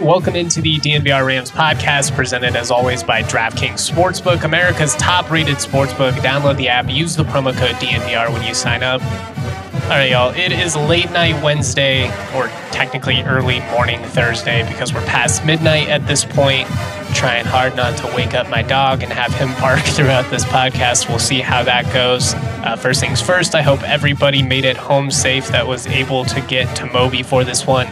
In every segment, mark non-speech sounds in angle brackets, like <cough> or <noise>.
Welcome into the DNVR Rams podcast, presented as always by DraftKings Sportsbook, America's top rated sportsbook. Download the app, use the promo code DNVR when you sign up. All right, y'all, it is late night Wednesday, or technically early morning Thursday, because we're past midnight at this point. Trying hard not to wake up my dog and have him <laughs> bark throughout this podcast. We'll see how that goes. Uh, first things first, I hope everybody made it home safe that was able to get to Moby for this one.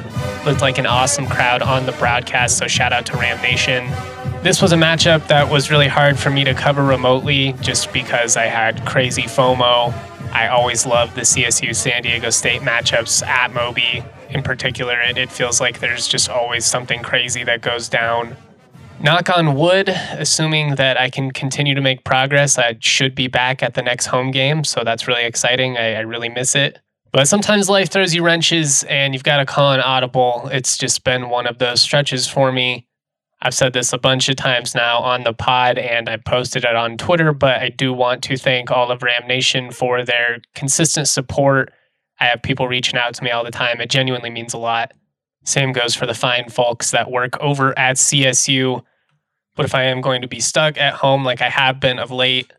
Looked like an awesome crowd on the broadcast, so shout out to Ram Nation. This was a matchup that was really hard for me to cover remotely just because I had crazy FOMO. I always love the CSU San Diego State matchups at Moby. In particular, it, it feels like there's just always something crazy that goes down. Knock on wood, assuming that I can continue to make progress, I should be back at the next home game. So that's really exciting. I, I really miss it. But sometimes life throws you wrenches and you've got to call an audible. It's just been one of those stretches for me. I've said this a bunch of times now on the pod and I posted it on Twitter, but I do want to thank all of Ram Nation for their consistent support. I have people reaching out to me all the time. It genuinely means a lot. Same goes for the fine folks that work over at CSU. But if I am going to be stuck at home like I have been of late,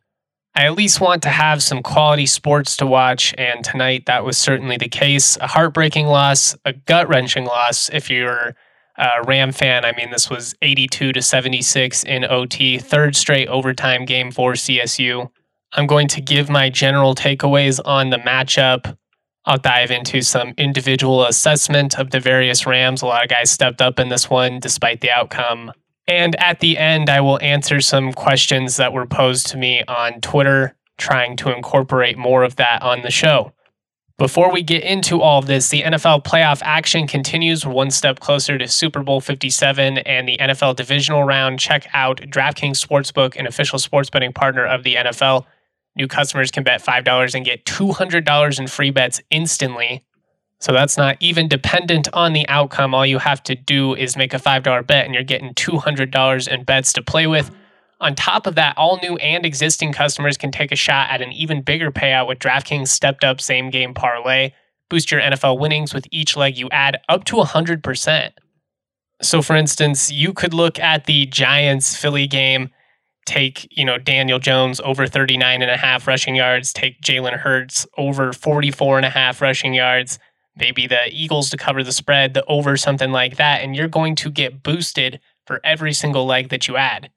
I at least want to have some quality sports to watch, and tonight that was certainly the case. A heartbreaking loss, a gut wrenching loss if you're a Ram fan. I mean, this was 82 to 76 in OT, third straight overtime game for CSU. I'm going to give my general takeaways on the matchup. I'll dive into some individual assessment of the various Rams. A lot of guys stepped up in this one despite the outcome. And at the end, I will answer some questions that were posed to me on Twitter, trying to incorporate more of that on the show. Before we get into all of this, the NFL playoff action continues one step closer to Super Bowl 57 and the NFL divisional round. Check out DraftKings Sportsbook, an official sports betting partner of the NFL. New customers can bet $5 and get $200 in free bets instantly. So that's not even dependent on the outcome. All you have to do is make a $5 bet and you're getting $200 in bets to play with. On top of that, all new and existing customers can take a shot at an even bigger payout with DraftKings stepped up same game parlay. Boost your NFL winnings with each leg you add up to 100%. So for instance, you could look at the Giants Philly game, take, you know, Daniel Jones over 39 and a half rushing yards, take Jalen Hurts over 44 and a half rushing yards, maybe the Eagles to cover the spread, the over, something like that, and you're going to get boosted for every single leg that you add.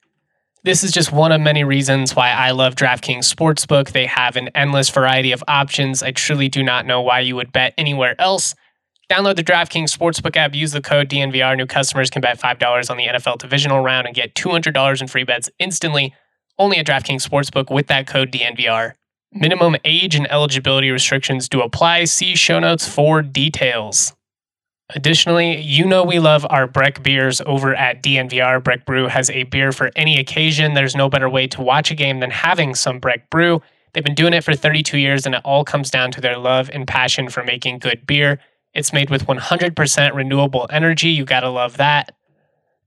This is just one of many reasons why I love DraftKings Sportsbook. They have an endless variety of options. I truly do not know why you would bet anywhere else. Download the DraftKings Sportsbook app, use the code DNVR. New customers can bet $5 on the NFL divisional round and get $200 in free bets instantly. Only at DraftKings Sportsbook with that code DNVR. Minimum age and eligibility restrictions do apply. See show notes for details. Additionally, you know we love our Breck beers over at DNVR. Breck Brew has a beer for any occasion. There's no better way to watch a game than having some Breck Brew. They've been doing it for 32 years, and it all comes down to their love and passion for making good beer. It's made with 100% renewable energy. You gotta love that.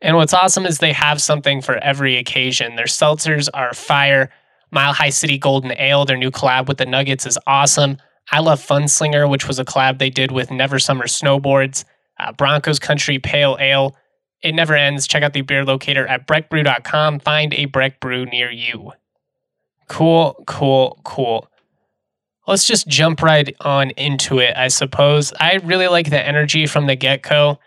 And what's awesome is they have something for every occasion. Their seltzers are fire. Mile High City Golden Ale, their new collab with the Nuggets, is awesome. I love Funslinger, which was a collab they did with Never Summer Snowboards. Uh, Broncos Country Pale Ale. It never ends. Check out the beer locator at breckbrew.com. Find a Breck Brew near you. Cool, cool, cool. Let's just jump right on into it, I suppose. I really like the energy from the get go.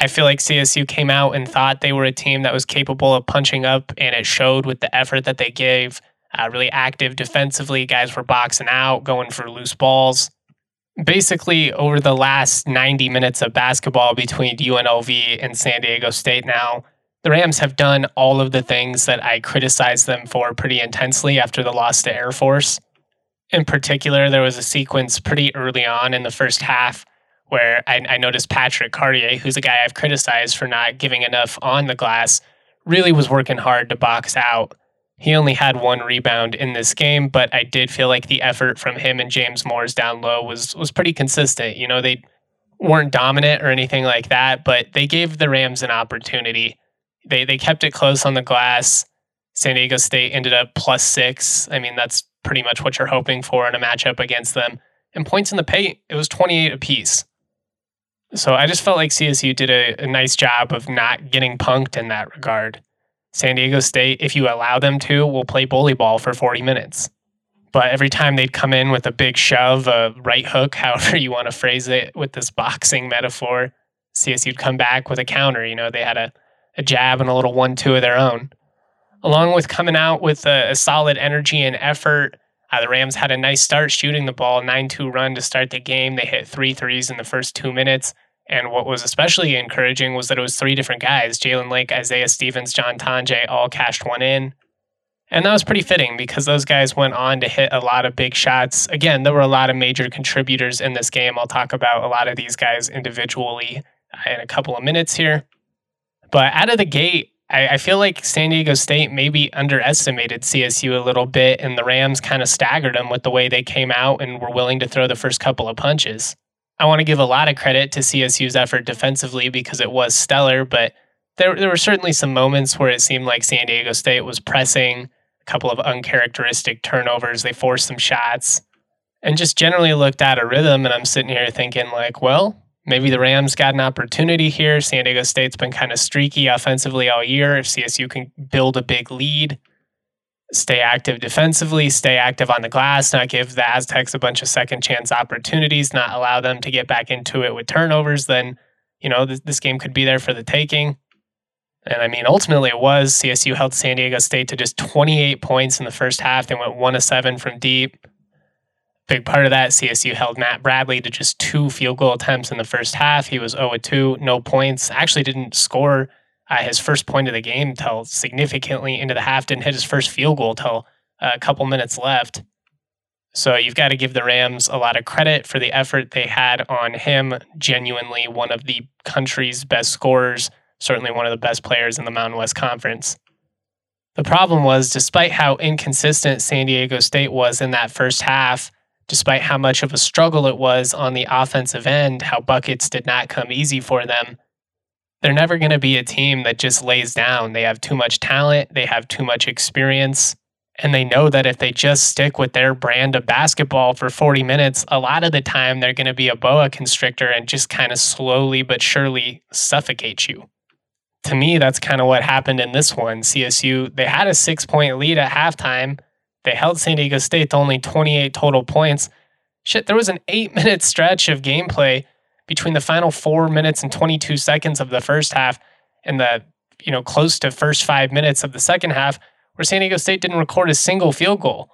I feel like CSU came out and thought they were a team that was capable of punching up, and it showed with the effort that they gave uh, really active defensively. Guys were boxing out, going for loose balls. Basically, over the last 90 minutes of basketball between UNLV and San Diego State now, the Rams have done all of the things that I criticized them for pretty intensely after the loss to Air Force. In particular, there was a sequence pretty early on in the first half where I, I noticed Patrick Cartier, who's a guy I've criticized for not giving enough on the glass, really was working hard to box out. He only had one rebound in this game, but I did feel like the effort from him and James Moors down low was was pretty consistent. You know, they weren't dominant or anything like that, but they gave the Rams an opportunity. They they kept it close on the glass. San Diego State ended up plus six. I mean, that's pretty much what you're hoping for in a matchup against them. And points in the paint, it was 28 apiece. So I just felt like CSU did a, a, nice job of not getting punked in that regard. San Diego State, if you allow them to, will play bully ball for 40 minutes. But every time they'd come in with a big shove, a right hook, <laughs> however you want to phrase it with this boxing metaphor, CSU'd come back with a counter. You know, they had a, a jab and a little one two of their own. Along with coming out with a, a solid energy and effort, uh, the Rams had a nice start shooting the ball, 9 2 run to start the game. They hit three threes in the first two minutes. And what was especially encouraging was that it was three different guys Jalen Lake, Isaiah Stevens, John Tonje all cashed one in. And that was pretty fitting because those guys went on to hit a lot of big shots. Again, there were a lot of major contributors in this game. I'll talk about a lot of these guys individually uh, in a couple of minutes here. But out of the gate, I, I feel like San Diego State maybe underestimated CSU a little bit, and the Rams kind of staggered them with the way they came out and were willing to throw the first couple of punches. I want to give a lot of credit to CSU's effort defensively because it was stellar, but there, there were certainly some moments where it seemed like San Diego State was pressing, a couple of uncharacteristic turnovers. They forced some shots and just generally looked out of rhythm. And I'm sitting here thinking, like, well, Maybe the Rams got an opportunity here. San Diego State's been kind of streaky offensively all year. If CSU can build a big lead, stay active defensively, stay active on the glass, not give the Aztecs a bunch of second chance opportunities, not allow them to get back into it with turnovers, then, you know, this, this game could be there for the taking. And I mean, ultimately it was. CSU held San Diego State to just 28 points in the first half. They went one of seven from deep big part of that, CSU held Matt Bradley to just two field goal attempts in the first half. He was 0 2, no points. Actually, didn't score uh, his first point of the game until significantly into the half. Didn't hit his first field goal till uh, a couple minutes left. So you've got to give the Rams a lot of credit for the effort they had on him. Genuinely one of the country's best scorers, certainly one of the best players in the Mountain West Conference. The problem was, despite how inconsistent San Diego State was in that first half, despite how much of a struggle it was on the offensive end, how buckets did not come easy for them. They're never going to be a team that just lays down. They have too much talent, they have too much experience, and they know that if they just stick with their brand of basketball for 40 minutes, a lot of the time they're going to be a boa constrictor and just kind of slowly but surely suffocate you. To me, that's kind of what happened in this one. CSU, they had a six point lead at halftime they held San Diego State to only 28 total points. Shit, there was an eight minute stretch of gameplay between the final four minutes and 22 seconds of the first half and the, you know, close to first five minutes of the second half where San Diego State didn't record a single field goal.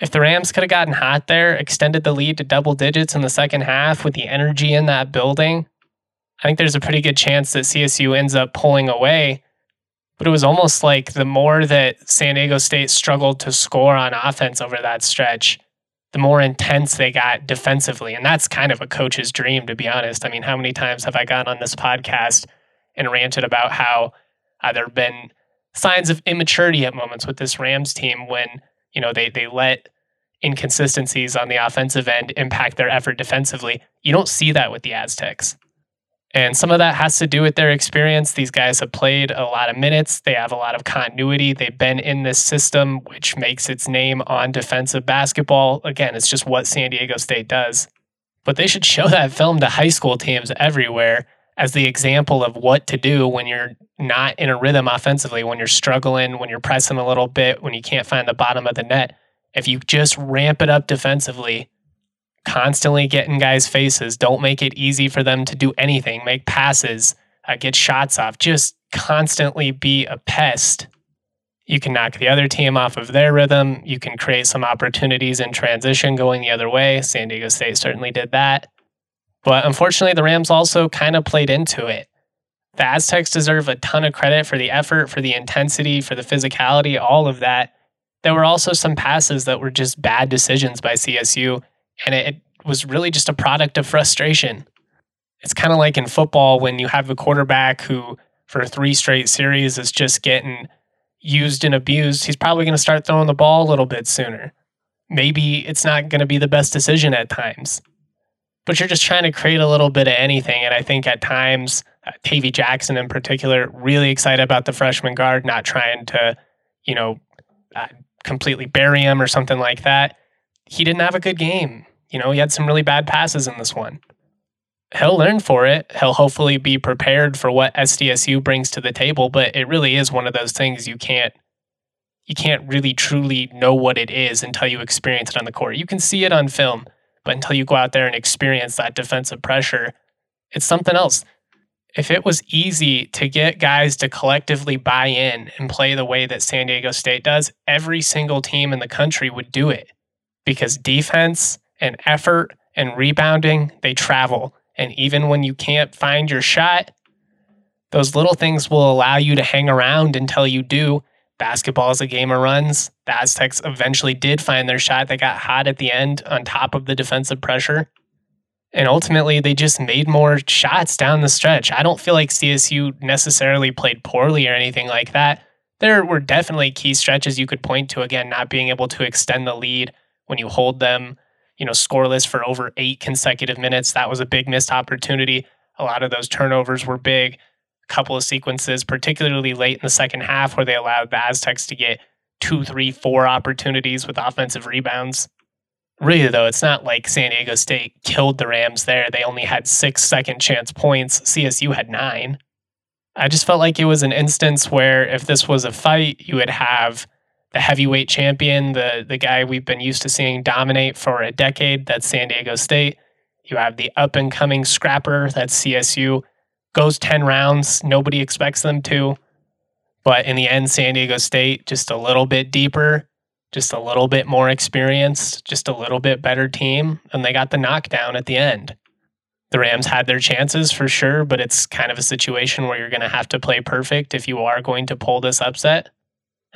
If the Rams could have gotten hot there, extended the lead to double digits in the second half with the energy in that building, I think there's a pretty good chance that CSU ends up pulling away but it was almost like the more that San Diego State struggled to score on offense over that stretch, the more intense they got defensively. And that's kind of a coach's dream, to be honest. I mean, how many times have I gone on this podcast and ranted about how uh, there have been signs of immaturity at moments with this Rams team when, you know, they they let inconsistencies on the offensive end impact their effort defensively. You don't see that with the Aztecs. And some of that has to do with their experience. These guys have played a lot of minutes. They have a lot of continuity. They've been in this system, which makes its name on defensive basketball. Again, it's just what San Diego State does. But they should show that film to high school teams everywhere as the example of what to do when you're not in a rhythm offensively, when you're struggling, when you're pressing a little bit, when you can't find the bottom of the net. If you just ramp it up defensively, constantly get in guys' faces. Don't make it easy for them to do anything, make passes, uh, get shots off. Just constantly be a pest. You can knock the other team off of their rhythm. You can create some opportunities in transition going the other way. San Diego State certainly did that. But unfortunately, the Rams also kind of played into it. The Aztecs deserve a ton of credit for the effort, for the intensity, for the physicality, all of that. there were also some passes that were just bad decisions by CSU, and it, it was really just a product of frustration. It's kind of like in football when you have a quarterback who, for three straight series, is just getting used and abused. He's probably going to start throwing the ball a little bit sooner. Maybe it's not going to be the best decision at times, but you're just trying to create a little bit of anything. And I think at times, uh, Tavy Jackson in particular, really excited about the freshman guard, not trying to, you know, uh, completely bury him or something like that. He didn't have a good game. You know, he had some really bad passes in this one. He'll learn for it. He'll hopefully be prepared for what SDSU brings to the table, but it really is one of those things you can't you can't really truly know what it is until you experience it on the court. You can see it on film, but until you go out there and experience that defensive pressure, it's something else if it was easy to get guys to collectively buy in and play the way that San Diego State does, every single team in the country would do it because defense and effort and rebounding, they travel. And even when you can't find your shot, those little things will allow you to hang around until you do. Basketball is a game of runs. The Aztecs eventually did find their shot. They got hot at the end on top of the defensive pressure. And ultimately, they just made more shots down the stretch. I don't feel like CSU necessarily played poorly or anything like that. There were definitely key stretches you could point to, again, not being able to extend the lead when you hold them, you know, scoreless for over eight consecutive minutes. That was a big missed opportunity. A lot of those turnovers were big. A couple of sequences, particularly late in the second half, where they allowed the Aztecs to get two, three, four opportunities with offensive rebounds really though it's not like san diego state killed the rams there they only had six second chance points csu had nine i just felt like it was an instance where if this was a fight you would have the heavyweight champion the, the guy we've been used to seeing dominate for a decade that's san diego state you have the up and coming scrapper that's csu goes 10 rounds nobody expects them to but in the end san diego state just a little bit deeper just a little bit more experienced, just a little bit better team, and they got the knockdown at the end. The Rams had their chances for sure, but it's kind of a situation where you're going to have to play perfect if you are going to pull this upset.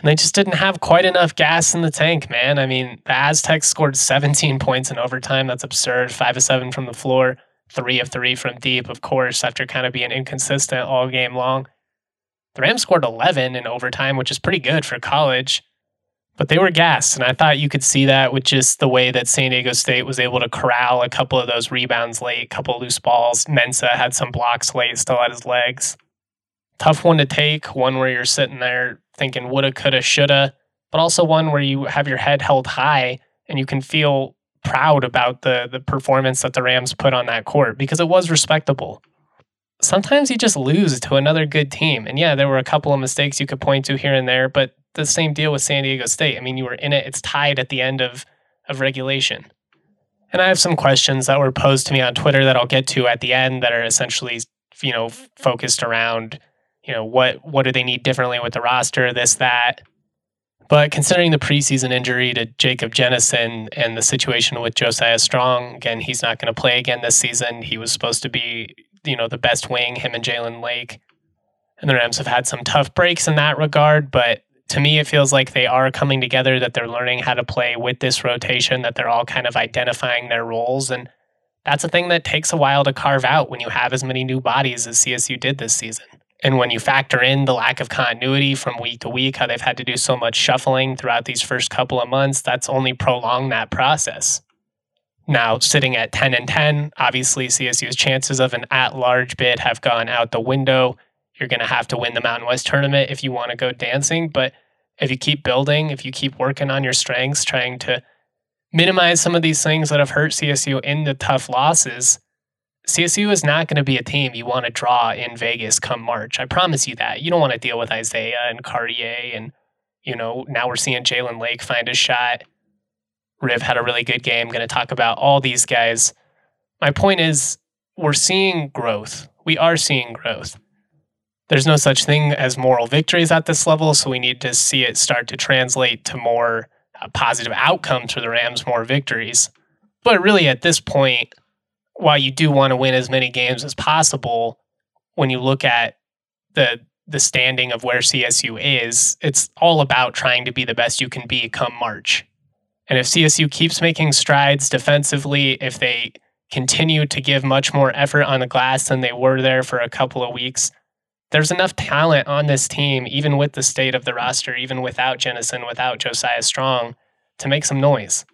And they just didn't have quite enough gas in the tank, man. I mean, the Aztecs scored 17 points in overtime. That's absurd. Five of seven from the floor, three of three from deep, of course, after kind of being inconsistent all game long. The Rams scored 11 in overtime, which is pretty good for college but they were gassed. And I thought you could see that with just the way that San Diego State was able to corral a couple of those rebounds late, a couple loose balls. Mensah had some blocks late, still had his legs. Tough one to take, one where you're sitting there thinking woulda, coulda, shoulda, but also one where you have your head held high and you can feel proud about the the performance that the Rams put on that court because it was respectable. Sometimes you just lose to another good team. And yeah, there were a couple of mistakes you could point to here and there, but the same deal with San Diego State. I mean, you were in it, it's tied at the end of, of regulation. And I have some questions that were posed to me on Twitter that I'll get to at the end that are essentially, you know, focused around, you know, what what do they need differently with the roster, this, that. But considering the preseason injury to Jacob Jennison and the situation with Josiah Strong, again, he's not going to play again this season. He was supposed to be, you know, the best wing, him and Jalen Lake. And the Rams have had some tough breaks in that regard, but to me, it feels like they are coming together, that they're learning how to play with this rotation, that they're all kind of identifying their roles. And that's a thing that takes a while to carve out when you have as many new bodies as CSU did this season. And when you factor in the lack of continuity from week to week, how they've had to do so much shuffling throughout these first couple of months, that's only prolonged that process. Now, sitting at 10 and 10, obviously CSU's chances of an at large bid have gone out the window. You're going to have to win the Mountain West tournament if you want to go dancing. But if you keep building, if you keep working on your strengths, trying to minimize some of these things that have hurt CSU in the tough losses, CSU is not going to be a team you want to draw in Vegas come March. I promise you that. You don't want to deal with Isaiah and Cartier and, you know, now we're seeing Jalen Lake find a shot. Riv had a really good game. Going to talk about all these guys. My point is, we're seeing growth. We are seeing growth there's no such thing as moral victories at this level. So we need to see it start to translate to more uh, positive outcomes for the Rams, more victories. But really, at this point, while you do want to win as many games as possible, when you look at the the standing of where CSU is, it's all about trying to be the best you can be come March. And if CSU keeps making strides defensively, if they continue to give much more effort on the glass than they were there for a couple of weeks, there's enough talent on this team, even with the state of the roster, even without Jennison, without Josiah Strong, to make some noise.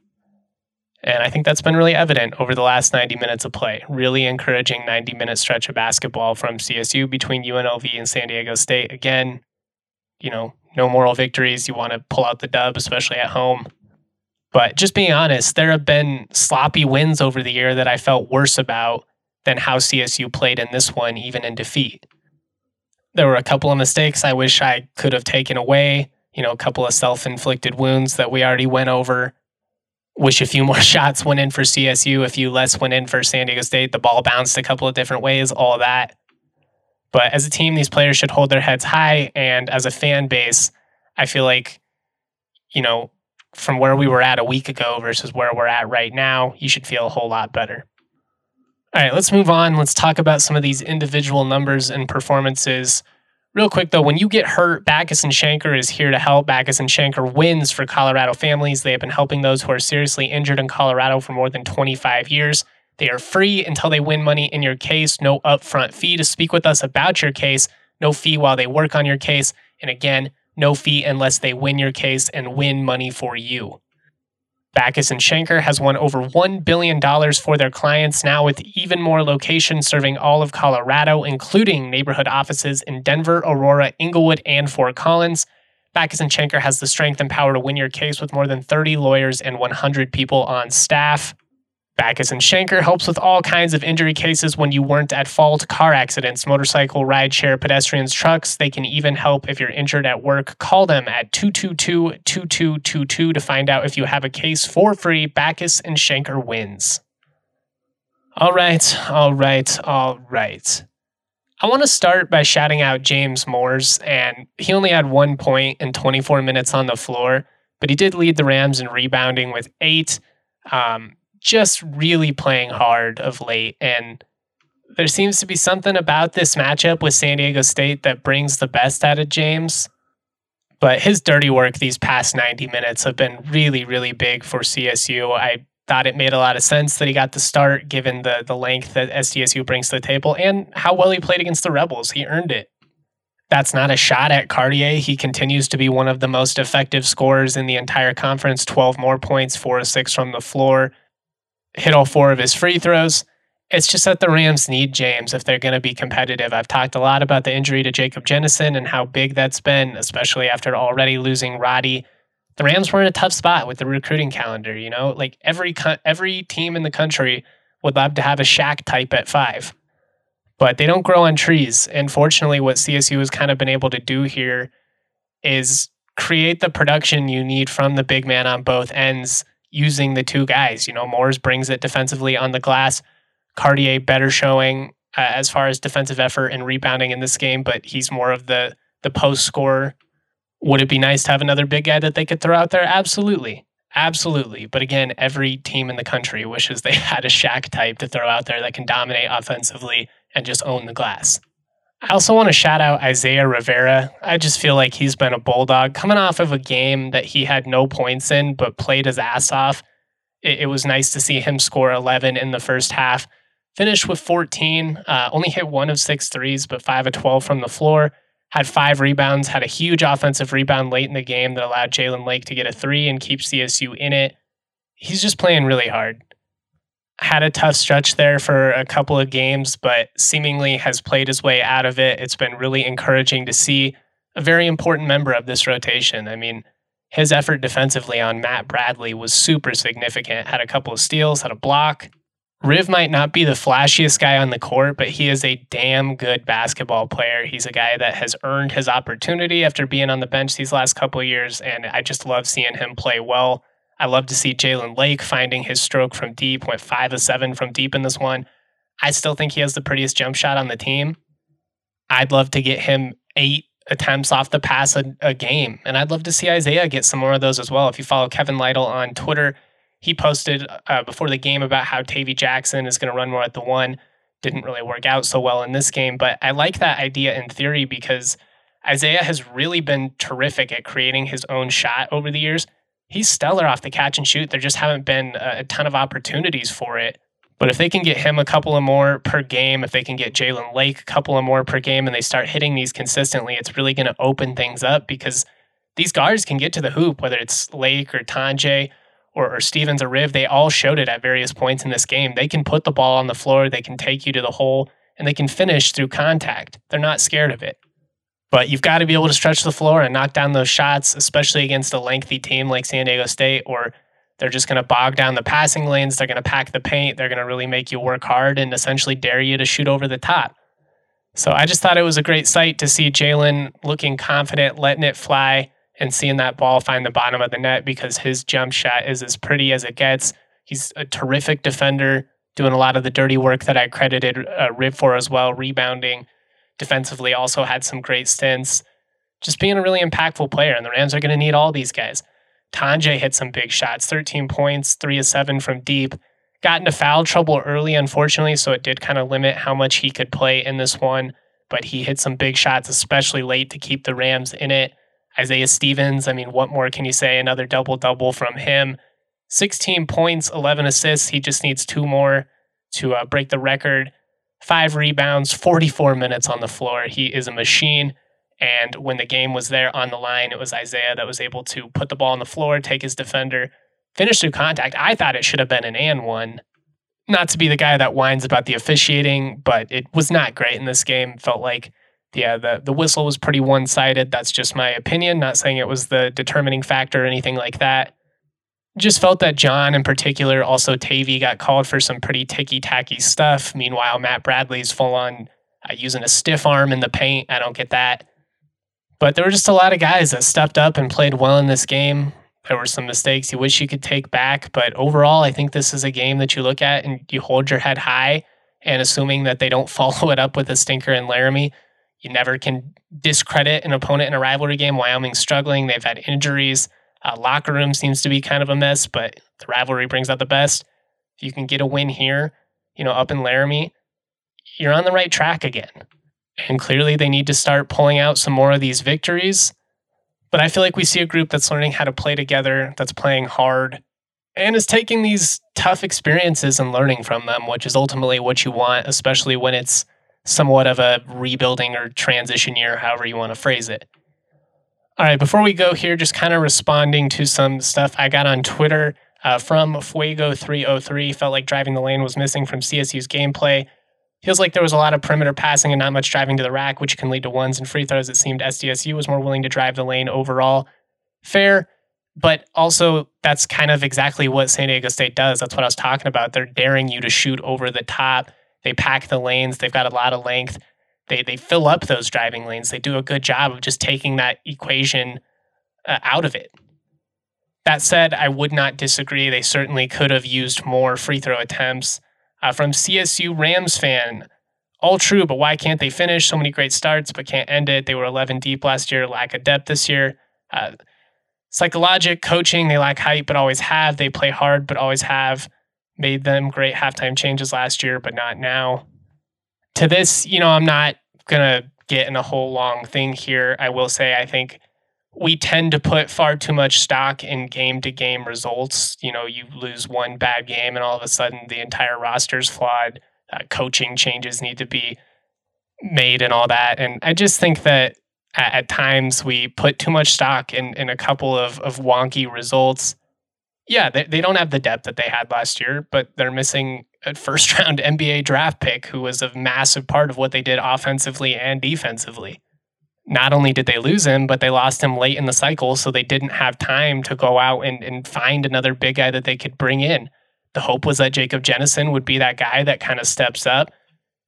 And I think that's been really evident over the last 90 minutes of play. Really encouraging 90 minute stretch of basketball from CSU between UNLV and San Diego State. Again, you know, no moral victories. You want to pull out the dub, especially at home. But just being honest, there have been sloppy wins over the year that I felt worse about than how CSU played in this one, even in defeat. There were a couple of mistakes I wish I could have taken away, you know, a couple of self inflicted wounds that we already went over wish a few more <laughs> shots went in for CSU, a few less went in for San Diego State. The ball bounced a couple of different ways, all that. But as a team, these players should hold their heads high. And as a fan base, I feel like, you know, from where we were at a week ago versus where we're at right now, you should feel a whole lot better. All right, let's move on. Let's talk about some of these individual numbers and performances Real quick though, when you get hurt, Bachus and Schanker is here to help. Bachus and Schanker wins for Colorado families. They have been helping those who are seriously injured in Colorado for more than 25 years. They are free until they win money in your case. No upfront fee to speak with us about your case. No fee while they work on your case. And again, no fee unless they win your case and win money for you. Bachus and Schanker has won over $1 billion for their clients now with even more locations serving all of Colorado, including neighborhood offices in Denver, Aurora, Englewood, and Fort Collins. Bachus and Schanker has the strength and power to win your case with more than 30 lawyers and 100 people on staff. Bachus and Schanker helps with all kinds of injury cases when you weren't at fault car accidents, motorcycle, rideshare, pedestrians, trucks. They can even help if you're injured at work. Call them at 222 2222 to find out if you have a case for free. Bachus and Schanker wins. All right, all right, all right. I want to start by shouting out James Moors, and he only had one point in 24 minutes on the floor, but he did lead the Rams in rebounding with eight. Um, just really playing hard of late. And there seems to be something about this matchup with San Diego State that brings the best out of James. But his dirty work these past 90 minutes have been really, really big for CSU. I thought it made a lot of sense that he got the start given the the length that SDSU brings to the table and how well he played against the Rebels. He earned it. That's not a shot at Cartier. He continues to be one of the most effective scorers in the entire conference 12 more points, four or six from the floor hit all four of his free throws. It's just that the Rams need James if they're going to be competitive. I've talked a lot about the injury to Jacob Jennison and how big that's been, especially after already losing Roddy. The Rams were in a tough spot with the recruiting calendar. You know, like every every team in the country would love to have a Shaq type at five, but they don't grow on trees. And fortunately, what CSU has kind of been able to do here is create the production you need from the big man on both ends using the two guys. You know, Moors brings it defensively on the glass. Cartier better showing uh, as far as defensive effort and rebounding in this game, but he's more of the the post scorer. Would it be nice to have another big guy that they could throw out there? Absolutely. Absolutely. But again, every team in the country <laughs> wishes they had a Shaq type to throw out there that can dominate offensively and just own the glass. I also want to shout out Isaiah Rivera. I just feel like he's been a bulldog coming off of a game that he had no points in, but played his ass off. It, it was nice to see him score 11 in the first half. Finished with 14, uh, only hit one of six threes, but five of 12 from the floor. Had five rebounds, had a huge offensive rebound late in the game that allowed Jalen Lake to get a three and keep CSU in it. He's just playing really hard had a tough stretch there for a couple of games, but seemingly has played his way out of it. It's been really encouraging to see a very important member of this rotation. I mean, his effort defensively on Matt Bradley was super significant. Had a couple of steals, had a block. Riv might not be the flashiest guy on the court, but he is a damn good basketball player. He's a guy that has earned his opportunity after being on the bench these last couple of years, and I just love seeing him play well. I love to see Jalen Lake finding his stroke from deep, went five of seven from deep in this one. I still think he has the prettiest jump shot on the team. I'd love to get him eight attempts off the pass a, a, game. And I'd love to see Isaiah get some more of those as well. If you follow Kevin Lytle on Twitter, he posted uh, before the game about how Tavy Jackson is going to run more at the one. Didn't really work out so well in this game, but I like that idea in theory because Isaiah has really been terrific at creating his own shot over the years. He's stellar off the catch and shoot. There just haven't been a ton of opportunities for it. But if they can get him a couple of more per game, if they can get Jalen Lake a couple of more per game, and they start hitting these consistently, it's really going to open things up because these guards can get to the hoop, whether it's Lake or Tonje or, or Stevens or Riv. They all showed it at various points in this game. They can put the ball on the floor, they can take you to the hole, and they can finish through contact. They're not scared of it. But you've got to be able to stretch the floor and knock down those shots, especially against a lengthy team like San Diego State, or they're just going to bog down the passing lanes. They're going to pack the paint. They're going to really make you work hard and essentially dare you to shoot over the top. So I just thought it was a great sight to see Jalen looking confident, letting it fly, and seeing that ball find the bottom of the net because his jump shot is as pretty as it gets. He's a terrific defender, doing a lot of the dirty work that I credited uh, Riv for as well, rebounding defensively, also had some great stints. Just being a really impactful player, and the Rams are going to need all these guys. Tonje hit some big shots, 13 points, three of seven from deep. Got into foul trouble early, unfortunately, so it did kind of limit how much he could play in this one. But he hit some big shots, especially late to keep the Rams in it. Isaiah Stevens, I mean, what more can you say? Another double double from him. 16 points, 11 assists. He just needs two more to uh, break the record. Five rebounds, 44 minutes on the floor. He is a machine. And when the game was there on the line, it was Isaiah that was able to put the ball on the floor, take his defender, finish through contact. I thought it should have been an and one. Not to be the guy that whines about the officiating, but it was not great in this game. Felt like, yeah, the, the whistle was pretty one sided. That's just my opinion. Not saying it was the determining factor or anything like that. Just felt that John, in particular, also Tavy, got called for some pretty ticky tacky stuff. Meanwhile, Matt Bradley's full on uh, using a stiff arm in the paint. I don't get that. But there were just a lot of guys that stepped up and played well in this game. There were some mistakes you wish you could take back, but overall, I think this is a game that you look at and you hold your head high. And assuming that they don't <laughs> follow it up with a stinker in Laramie, you never can discredit an opponent in a rivalry game. Wyoming's struggling; they've had injuries. Uh, locker room seems to be kind of a mess, but the rivalry brings out the best. If you can get a win here, you know, up in Laramie, you're on the right track again. And clearly, they need to start pulling out some more of these victories. But I feel like we see a group that's learning how to play together, that's playing hard, and is taking these tough experiences and learning from them, which is ultimately what you want, especially when it's somewhat of a rebuilding or transition year, however you want to phrase it. All right, before we go here, just kind of responding to some stuff I got on Twitter uh, from Fuego303. Felt like driving the lane was missing from CSU's gameplay. Feels like there was a lot of perimeter passing and not much driving to the rack, which can lead to ones and free throws. It seemed SDSU was more willing to drive the lane overall. Fair, but also that's kind of exactly what San Diego State does. That's what I was talking about. They're daring you to shoot over the top. They pack the lanes. They've got a lot of length. They they fill up those driving lanes. They do a good job of just taking that equation uh, out of it. That said, I would not disagree. They certainly could have used more free throw attempts. Uh, from CSU Rams fan, all true, but why can't they finish? So many great starts, but can't end it. They were 11 deep last year, lack of depth this year. Uh, psychologic coaching, they lack height, but always have. They play hard, but always have. Made them great halftime changes last year, but not now. To this, you know, I'm not going to get in a whole long thing here. I will say, I think we tend to put far too much stock in game to game results. You know, you lose one bad game and all of a sudden the entire roster's flawed. Uh, coaching changes need to be made and all that. And I just think that at, at times we put too much stock in, in a couple of, of wonky results. Yeah, they, they don't have the depth that they had last year, but they're missing first <laughs> round NBA draft pick who was a massive part of what they did offensively and defensively not only did they lose him, but they lost him late in the cycle. So they didn't have time to go out and, and find another big guy that they could bring in. The hope was that Jacob Jennison would be that guy that kind of steps up.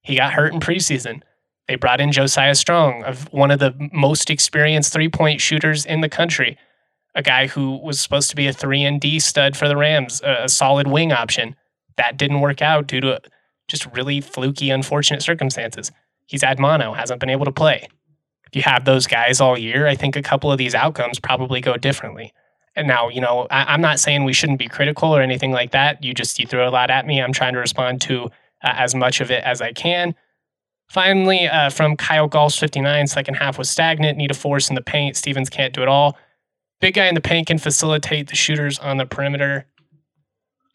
He got hurt in preseason. They brought in Josiah Strong, of one of the most experienced three point shooters in the country, a guy who was supposed to be a three and D stud for the Rams, a solid wing option. That didn't work out due to just really fluky, unfortunate circumstances. He's had mono, hasn't been able to play if you have those guys all year, I think a couple of these outcomes probably go differently. And now, you know, I, am not saying we shouldn't be critical or anything like that. You just you throw a lot at me. I'm trying to respond to uh, as much of it as I can. Finally, uh, from Kyle Gauls 59, second half was stagnant, need a force in the paint. Stevens can't do it all. Big guy in the paint can facilitate the shooters on the perimeter.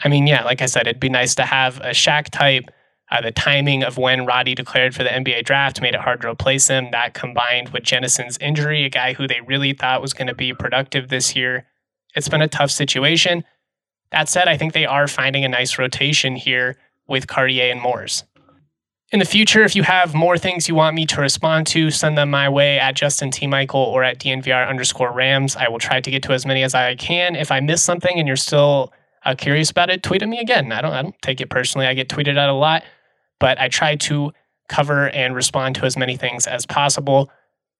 I mean, yeah, like I said, it'd be nice to have a Shaq type. Uh, the timing of when Roddy declared for the NBA draft made it hard to replace him. That combined with Jennison's injury, a guy who they really thought was going to be productive this year, it's been a tough situation. That said, I think they are finding a nice rotation here with Cartier and Morris. In the future, if you have more things you want me to respond to, send them my way at Justin T. Michael or at DNVR underscore Rams. I will try to get to as many as I can. If I miss something and you're still uh, curious about it, tweet at me again. I don't, I don't take it personally. I get tweeted at a lot, but I try to cover and respond to as many things as possible.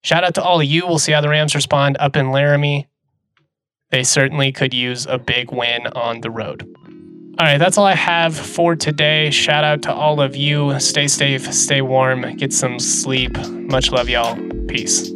Shout out to all of you. We'll see how the Rams respond up in Laramie. They certainly could use a big win on the road. All right, that's all I have for today. Shout out to all of you. Stay safe, stay warm, get some sleep. Much love, y'all. Peace.